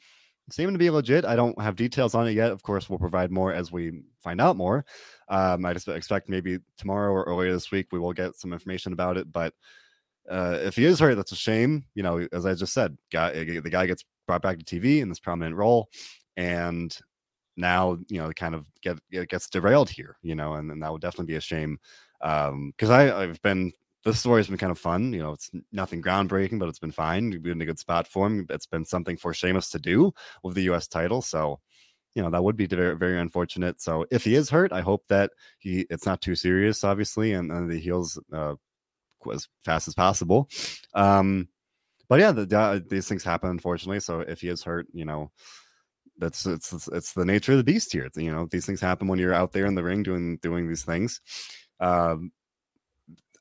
seeming to be legit. I don't have details on it yet. Of course, we'll provide more as we find out more. Um, I just expect maybe tomorrow or earlier this week we will get some information about it. But uh, if he is hurt, that's a shame. You know, as I just said, guy, the guy gets brought back to TV in this prominent role, and now you know kind of get gets derailed here. You know, and, and that would definitely be a shame because um, I've been this story's been kind of fun. You know, it's nothing groundbreaking, but it's been fine. We've been in a good spot for him. It's been something for Sheamus to do with the U.S. title. So, you know, that would be very, very unfortunate. So, if he is hurt, I hope that he it's not too serious, obviously, and, and the heals uh, as fast as possible. Um, but yeah, the, the, these things happen, unfortunately. So, if he is hurt, you know, that's it's, it's the nature of the beast here. You know, these things happen when you're out there in the ring doing doing these things. Um,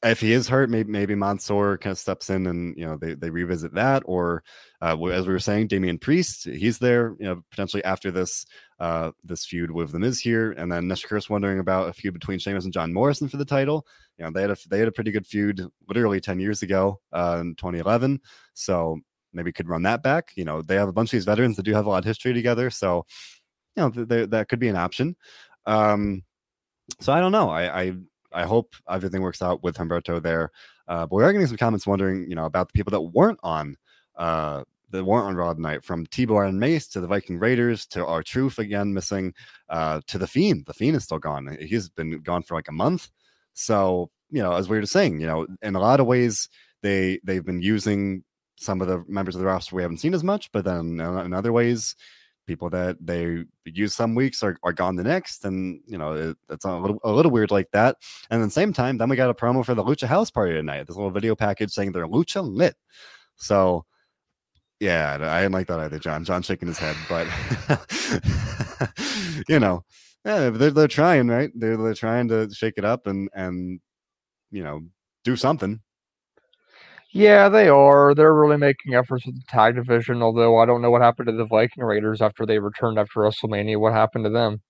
if he is hurt, maybe maybe Mansoor kind of steps in and you know they, they revisit that, or uh, as we were saying, Damian Priest, he's there, you know, potentially after this uh, this feud with the Miz here, and then Nestor wondering about a feud between Sheamus and John Morrison for the title. You know, they had a they had a pretty good feud literally ten years ago uh, in 2011. So maybe could run that back. You know, they have a bunch of these veterans that do have a lot of history together, so you know th- th- that could be an option. Um, so I don't know. I, I I hope everything works out with Humberto there. Uh, but we are getting some comments wondering, you know, about the people that weren't on uh that weren't on Raw tonight, from T-Bar and Mace to the Viking Raiders to R-Truth again missing, uh, to the Fiend. The Fiend is still gone. He's been gone for like a month. So, you know, as we were just saying, you know, in a lot of ways, they they've been using some of the members of the roster we haven't seen as much, but then in other ways, people that they use some weeks are, are gone the next and you know it, it's a little, a little weird like that. And at the same time then we got a promo for the lucha house party tonight this little video package saying they're lucha lit. So yeah i didn't like that either john. John shaking his head but you know yeah, they're, they're trying right? They're, they're trying to shake it up and and you know do something yeah, they are. They're really making efforts with the tag division, although I don't know what happened to the Viking Raiders after they returned after WrestleMania. What happened to them?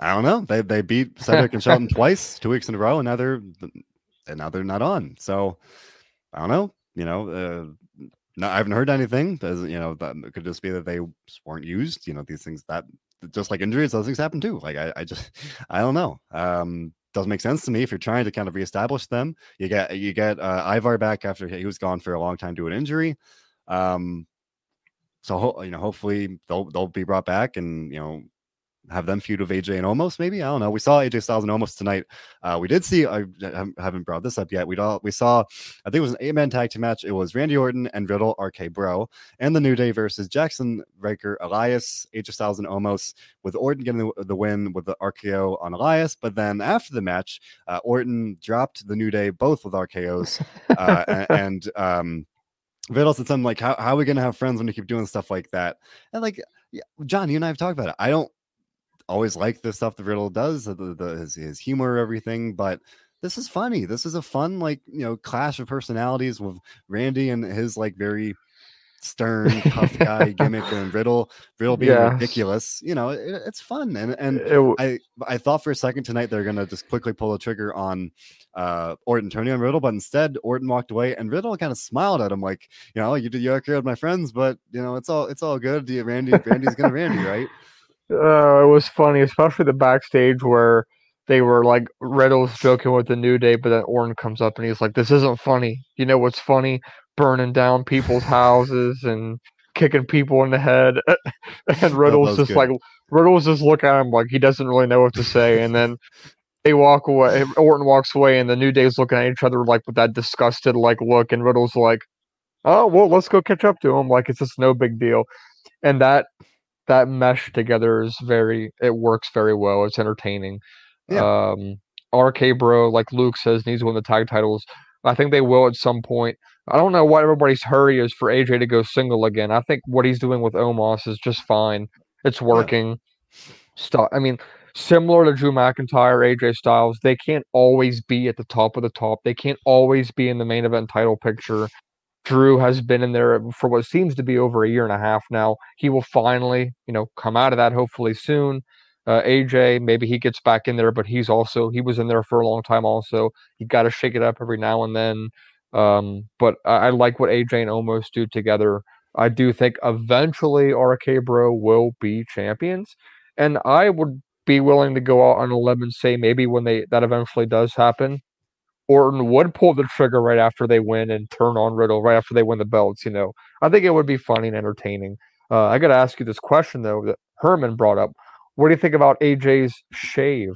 I don't know. They they beat Cedric and Shelton twice, two weeks in a row, and now they're and now they're not on. So I don't know. You know, uh, no, I haven't heard anything. You know, that could just be that they weren't used. You know, these things that just like injuries, those things happen too. Like I, I just I don't know. Um, doesn't make sense to me if you're trying to kind of reestablish them. You get you get uh, Ivar back after he was gone for a long time due to an injury. Um, so you know, hopefully they'll they'll be brought back and you know have them feud with AJ and Omos Maybe I don't know. We saw AJ Styles and Omos tonight. Uh, we did see. I haven't brought this up yet. We all we saw. I think it was an eight man tag team match. It was Randy Orton and Riddle, RK Bro, and the New Day versus Jaxson Ryker, Elias, AJ Styles and Omos With Orton getting the, the win with the RKO on Elias, but then after the match, uh, Orton dropped the New Day both with RKO's, uh, and, and um. Riddle said something like, how, how are we going to have friends when you keep doing stuff like that? And like, yeah, John, you and I have talked about it. I don't always like the stuff the Riddle does, the, the his, his humor, everything. But this is funny. This is a fun, like you know, clash of personalities with Randy and his like very stern tough guy gimmick and Riddle Riddle being yeah. ridiculous. You know, it, it's fun and and it, I I thought for a second tonight they're gonna just quickly pull the trigger on uh Orton turning on Riddle, but instead Orton walked away and Riddle kind of smiled at him like, you know, you did you with my friends, but you know, it's all it's all good. Randy Randy's gonna Randy, right? Uh, it was funny, especially the backstage where they were like Riddle's joking with the New Day, but then Orton comes up and he's like, "This isn't funny. You know what's funny? Burning down people's houses and kicking people in the head." and Riddle's just good. like Riddle's just looking at him like he doesn't really know what to say, and then they walk away. Orton walks away, and the New Day's looking at each other like with that disgusted like look, and Riddle's like, "Oh well, let's go catch up to him. Like it's just no big deal." And that that mesh together is very it works very well. It's entertaining. Yeah. Um RK Bro, like Luke says, needs to win the tag titles. I think they will at some point. I don't know what everybody's hurry is for AJ to go single again. I think what he's doing with Omos is just fine. It's working. Yeah. Stop. I mean, similar to Drew McIntyre, AJ Styles, they can't always be at the top of the top. They can't always be in the main event title picture. Drew has been in there for what seems to be over a year and a half now. He will finally, you know, come out of that hopefully soon. Uh, AJ, maybe he gets back in there, but he's also he was in there for a long time. Also, you got to shake it up every now and then. Um, but I, I, like what AJ and Omos do together. I do think eventually RK Bro will be champions, and I would be willing to go out on a limb and say maybe when they that eventually does happen, Orton would pull the trigger right after they win and turn on Riddle right after they win the belts. You know, I think it would be funny and entertaining. Uh, I got to ask you this question though that Herman brought up. What do you think about AJ's shave?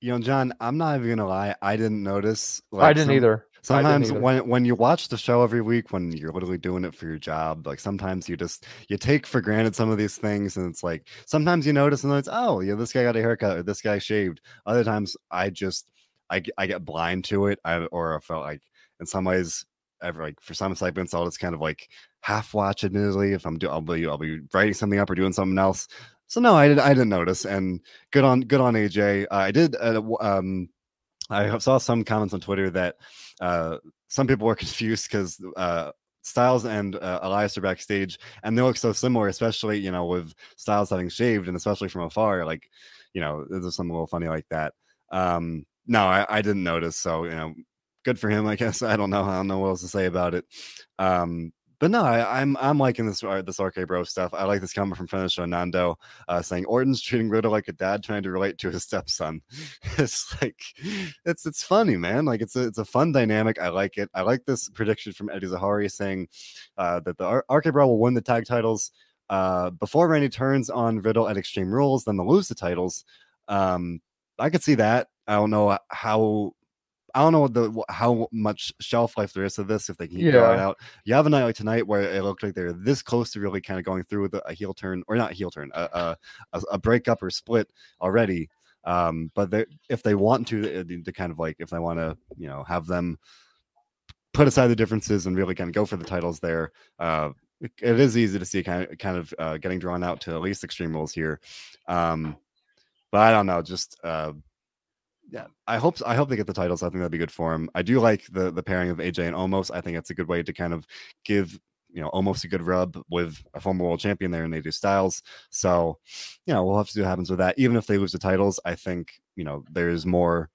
You know, John, I'm not even gonna lie. I didn't notice. Like, I didn't some, either. Sometimes didn't either. when when you watch the show every week, when you're literally doing it for your job, like sometimes you just you take for granted some of these things, and it's like sometimes you notice and it's oh, yeah, this guy got a haircut or this guy shaved. Other times I just I, I get blind to it. I, or I felt like in some ways, ever like for some segments, I'll just kind of like half watch. Admittedly, if I'm doing, I'll be I'll be writing something up or doing something else. So no, I did I didn't notice. And good on good on AJ. Uh, I did. Uh, um, I saw some comments on Twitter that uh, some people were confused because uh, Styles and uh, Elias are backstage, and they look so similar, especially you know with Styles having shaved, and especially from afar. Like, you know, there's something a little funny like that. Um, no, I, I didn't notice. So you know, good for him. I guess I don't know. I don't know what else to say about it. Um, but no, I, am I'm, I'm liking this uh, this RK Bro stuff. I like this comment from Finisher Nando uh, saying Orton's treating Riddle like a dad trying to relate to his stepson. it's like it's it's funny, man. Like it's a it's a fun dynamic. I like it. I like this prediction from Eddie Zahari saying uh, that the RK Bro will win the tag titles uh, before Randy turns on Riddle at Extreme Rules, then they'll lose the titles. Um, I could see that. I don't know how I don't know the how much shelf life there is to this if they can keep yeah. going out. You have a night like tonight where it looked like they're this close to really kind of going through with a heel turn or not heel turn, a a, a breakup or split already. Um, but they, if they want to, to kind of like if they want to, you know, have them put aside the differences and really kind of go for the titles there. Uh, it is easy to see kind of kind of uh, getting drawn out to at least extreme rules here. Um, but I don't know, just uh, yeah, I hope I hope they get the titles. I think that'd be good for him. I do like the the pairing of AJ and Omos. I think it's a good way to kind of give you know Omos a good rub with a former world champion there, and they do Styles. So you know we'll have to see what happens with that. Even if they lose the titles, I think you know there's more.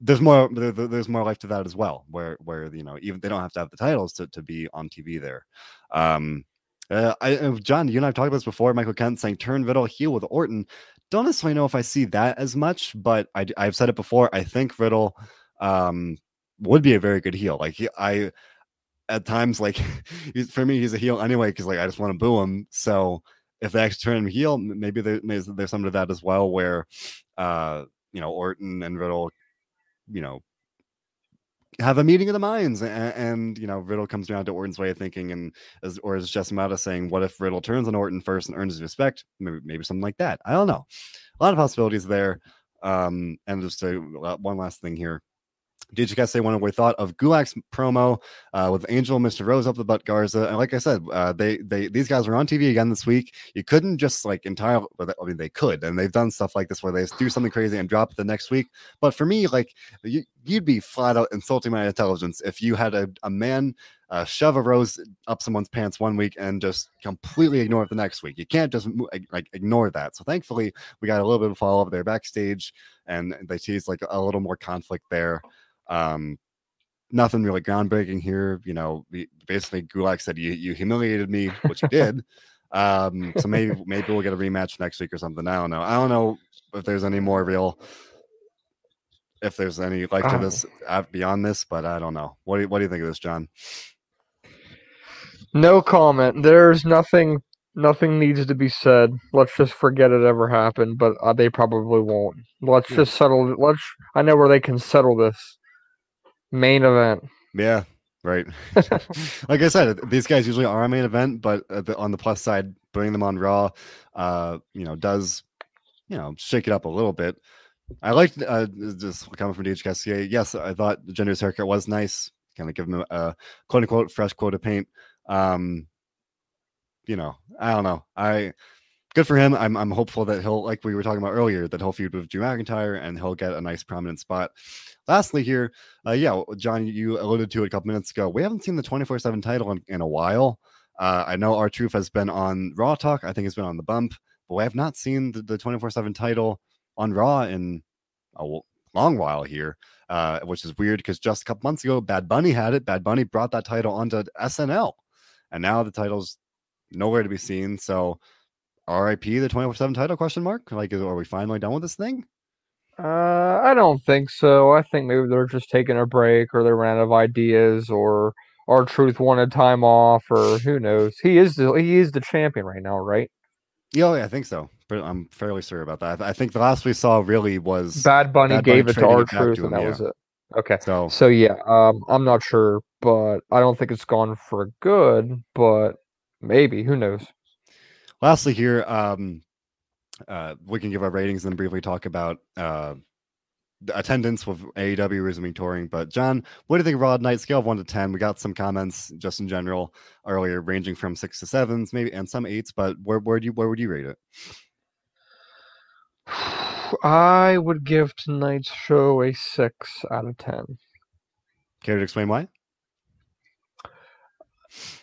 There's more. There, there's more life to that as well, where where you know even they don't have to have the titles to, to be on TV there. Um, uh, I, uh, John, you and I've talked about this before. Michael Kent saying turn Riddle heel with Orton don't necessarily know if I see that as much, but I, I've said it before. I think Riddle um, would be a very good heel. Like he, I, at times, like for me, he's a heel anyway because like I just want to boo him. So if they actually turn him heel, maybe there, there's, there's some of that as well, where uh, you know Orton and Riddle, you know, have a meeting of the minds and, and, you know riddle comes around to orton's way of thinking and as or as Jessamata saying what if riddle turns on orton first and earns his respect? Maybe, maybe something like that. I don't know. A lot of possibilities there. Um and just a, one last thing here did you guys say what we thought of Gulak's promo uh, with Angel, Mr. Rose up the butt Garza? And like I said, uh, they they these guys were on TV again this week. You couldn't just like entirely. I mean, they could, and they've done stuff like this where they do something crazy and drop it the next week. But for me, like you, would be flat out insulting my intelligence if you had a, a man uh, shove a rose up someone's pants one week and just completely ignore it the next week. You can't just like ignore that. So thankfully, we got a little bit of follow up there backstage, and they teased like a little more conflict there. Um, nothing really groundbreaking here. You know, basically Gulak said you you humiliated me, which you did. Um, so maybe maybe we'll get a rematch next week or something. I don't know. I don't know if there's any more real if there's any like to this uh, beyond this, but I don't know. What do you, what do you think of this, John? No comment. There's nothing nothing needs to be said. Let's just forget it ever happened, but uh, they probably won't. Let's yeah. just settle let's I know where they can settle this main event. Yeah, right. like I said, these guys usually are a main event, but on the plus side, putting them on Raw, uh, you know, does you know shake it up a little bit. I liked uh, just coming from DH Cassier. Yes, I thought the Jinder's haircut was nice. Kind of give him a quote unquote fresh coat of paint. Um, you know, I don't know. I good for him. I'm I'm hopeful that he'll like we were talking about earlier that he'll feud with Drew McIntyre and he'll get a nice prominent spot. Lastly, here, uh, yeah, John, you alluded to it a couple minutes ago. We haven't seen the 24 seven title in, in, a while. Uh, I know R-Truth has been on Raw Talk. I think it's been on the bump, but we have not seen the 24 seven title on Raw in a long while here, uh, which is weird because just a couple months ago, Bad Bunny had it. Bad Bunny brought that title onto SNL, and now the title's nowhere to be seen. So, RIP the 24 7 title question mark? Like, are we finally done with this thing? Uh, I don't think so. I think maybe they're just taking a break, or they ran out of ideas, or R-Truth wanted time off, or who knows. He is the, he is the champion right now, right? Yeah, yeah, I think so. But I'm fairly sure about that. I think the last we saw really was Bad Bunny Bad gave Bunny it to R-Truth, and that yeah. was it. Okay. So so yeah, um, I'm not sure, but I don't think it's gone for good. But maybe who knows? Lastly, here, um, uh, we can give our ratings and briefly talk about uh, attendance with AEW resuming touring. But John, what do you think of Raw Night scale of one to ten? We got some comments just in general earlier, ranging from six to sevens, maybe, and some eights. But where where do you where would you rate it? I would give tonight's show a six out of ten. Care to explain why?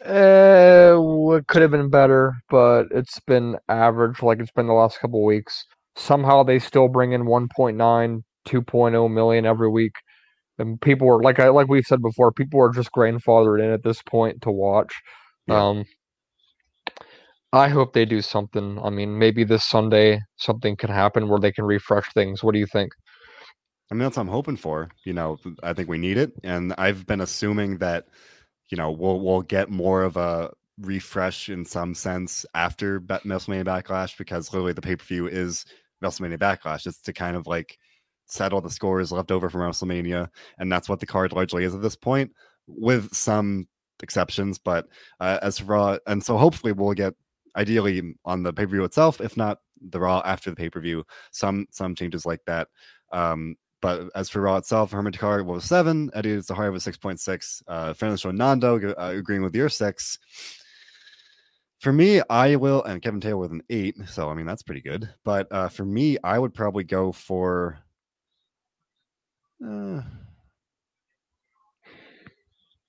Uh, it could have been better, but it's been average like it's been the last couple weeks. Somehow they still bring in 1.9, 2.0 million every week. And people are like I like we've said before, people are just grandfathered in at this point to watch. Yeah. Um, I hope they do something. I mean, maybe this Sunday something can happen where they can refresh things. What do you think? I mean, that's what I'm hoping for. You know, I think we need it, and I've been assuming that, you know, we'll we'll get more of a refresh in some sense after WrestleMania Backlash because literally the pay per view is WrestleMania Backlash. It's to kind of like settle the scores left over from WrestleMania, and that's what the card largely is at this point, with some exceptions. But uh, as for Raw, and so hopefully we'll get ideally on the pay per view itself, if not the Raw after the pay per view, some some changes like that. Um, but as for Raw itself, Herman Takari was seven, Eddie Zahara was six point six. Uh, Fernando Nando uh, agreeing with your six. For me, I will, and Kevin Taylor with an eight. So I mean that's pretty good. But uh, for me, I would probably go for. Uh,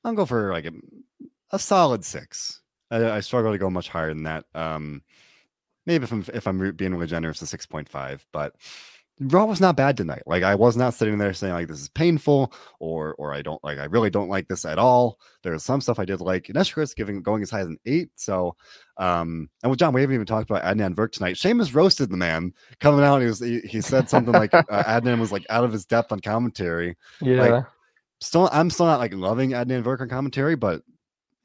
I'll go for like a, a solid six. I, I, struggle to go much higher than that. Um, maybe if I'm if I'm being really generous, a six point five. But Raw was not bad tonight. Like I was not sitting there saying like this is painful or or I don't like I really don't like this at all. There's some stuff I did like. Neshkris giving going as high as an eight. So um and with John, we haven't even talked about Adnan Virk tonight. Sheamus roasted the man coming out. He was he, he said something like uh, Adnan was like out of his depth on commentary. Yeah. Like, still I'm still not like loving Adnan Virk on commentary, but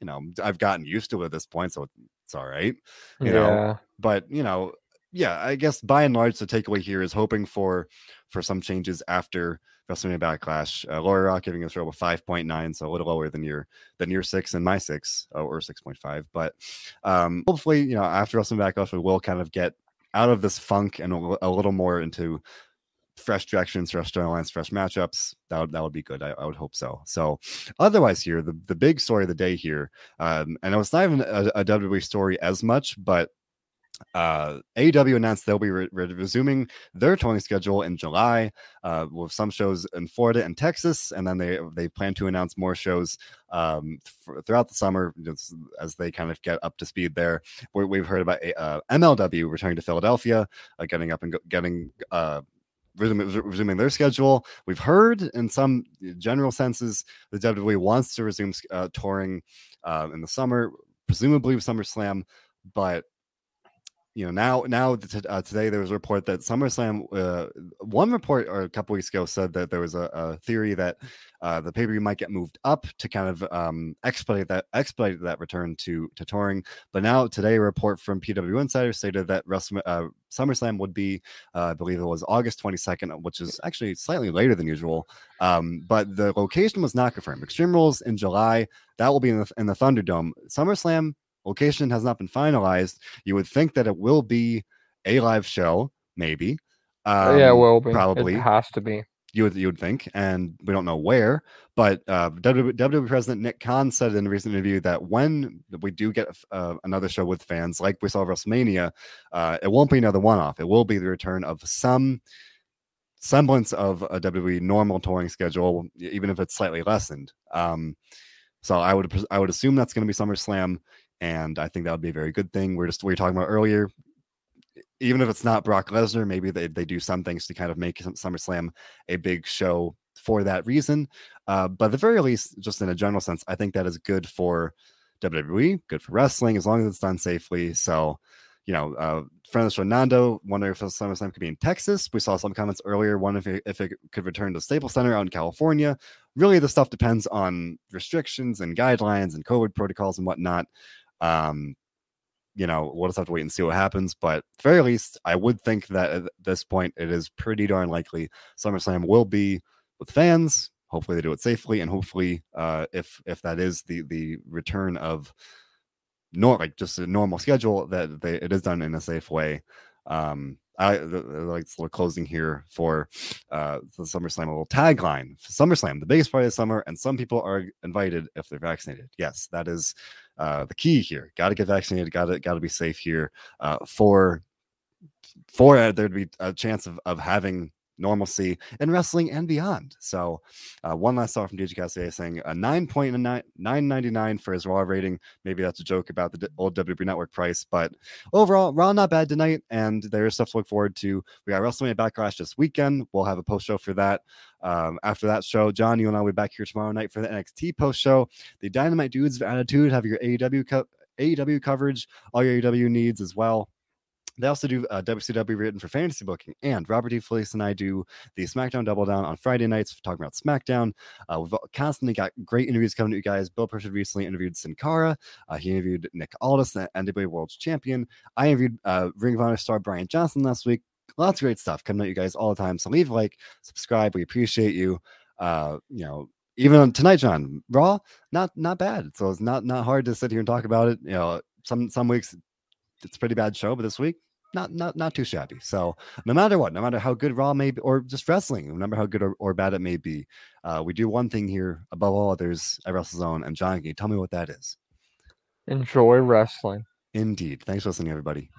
you know I've gotten used to it at this point, so it's all right. You yeah. know, but you know yeah, I guess by and large, the takeaway here is hoping for for some changes after WrestleMania Backlash. Uh, Laura Rock giving us a five point nine, so a little lower than your than your six and my six, uh, or six point five. But um, hopefully, you know, after WrestleMania Backlash, we will kind of get out of this funk and a, a little more into fresh directions, fresh storylines, fresh matchups. That would that would be good. I, I, would hope so. So, otherwise, here the the big story of the day here, um, and it was not even a, a WWE story as much, but uh, AEW announced they'll be re- resuming their touring schedule in July uh, with some shows in Florida and Texas, and then they they plan to announce more shows um, f- throughout the summer as they kind of get up to speed there. we have heard about uh, MLW returning to Philadelphia, uh, getting up and go- getting. Uh, resuming, their schedule. We've heard in some general senses the WWE wants to resume uh, touring uh, in the summer, presumably with SummerSlam, but you know now now uh, today there was a report that SummerSlam uh, one report or a couple weeks ago said that there was a, a theory that uh, the pay per view might get moved up to kind of um, expedite that expedite that return to to touring. But now today a report from PW Insider stated that Wrestle, uh, SummerSlam would be uh, I believe it was August 22nd, which is actually slightly later than usual. Um, but the location was not confirmed. Extreme Rules in July that will be in the, in the Thunderdome. SummerSlam Location has not been finalized. You would think that it will be a live show, maybe. Um, yeah, well, probably it has to be. You would you would think, and we don't know where. But uh, WWE, WWE President Nick Khan said in a recent interview that when we do get uh, another show with fans, like we saw WrestleMania, uh, it won't be another one-off. It will be the return of some semblance of a WWE normal touring schedule, even if it's slightly lessened. Um, so I would I would assume that's going to be SummerSlam and I think that would be a very good thing. We're just we were talking about earlier. Even if it's not Brock Lesnar, maybe they, they do some things to kind of make SummerSlam a big show for that reason. Uh, but at the very least, just in a general sense, I think that is good for WWE, good for wrestling, as long as it's done safely. So, you know, uh, friend of the show, Nando, wonder if SummerSlam could be in Texas. We saw some comments earlier, one if it, if it could return to Staples Center out in California. Really, the stuff depends on restrictions and guidelines and COVID protocols and whatnot. Um, you know, we'll just have to wait and see what happens. But very least, I would think that at this point, it is pretty darn likely SummerSlam will be with fans. Hopefully, they do it safely, and hopefully, uh, if if that is the the return of nor like just a normal schedule, that they, it is done in a safe way. Um, I like little closing here for uh, the SummerSlam a little tagline. SummerSlam, the biggest party of summer, and some people are invited if they're vaccinated. Yes, that is uh, the key here. Got to get vaccinated. Got to got to be safe here uh, for for there to be a chance of of having normalcy in wrestling and beyond. So, uh, one last thought from DJ Cassidy saying a 9.999 for his Raw rating. Maybe that's a joke about the old WWE Network price, but overall, Raw not bad tonight, and there's stuff to look forward to. We got WrestleMania Backlash this weekend. We'll have a post show for that. Um, after that show, John, you and I will be back here tomorrow night for the NXT post show. The Dynamite Dudes of Attitude have your AEW Cup AEW coverage, all your AEW needs as well. They also do uh, WCW written for fantasy booking, and Robert DeFelice and I do the SmackDown Double Down on Friday nights, talking about SmackDown. Uh, we've constantly got great interviews coming to you guys. Bill Pritchard recently interviewed Sin Cara. Uh, he interviewed Nick Aldis, the NWA World Champion. I interviewed uh, Ring of Honor star Brian Johnson last week. Lots of great stuff coming at you guys all the time. So leave a like, subscribe. We appreciate you. Uh, you know, even tonight, John Raw, not not bad. So it's not not hard to sit here and talk about it. You know, some some weeks it's a pretty bad show, but this week not not not too shabby. So no matter what, no matter how good Raw may be, or just wrestling, no matter how good or, or bad it may be, uh, we do one thing here above all others at WrestleZone. And John, can you tell me what that is? Enjoy wrestling. Indeed. Thanks for listening, everybody.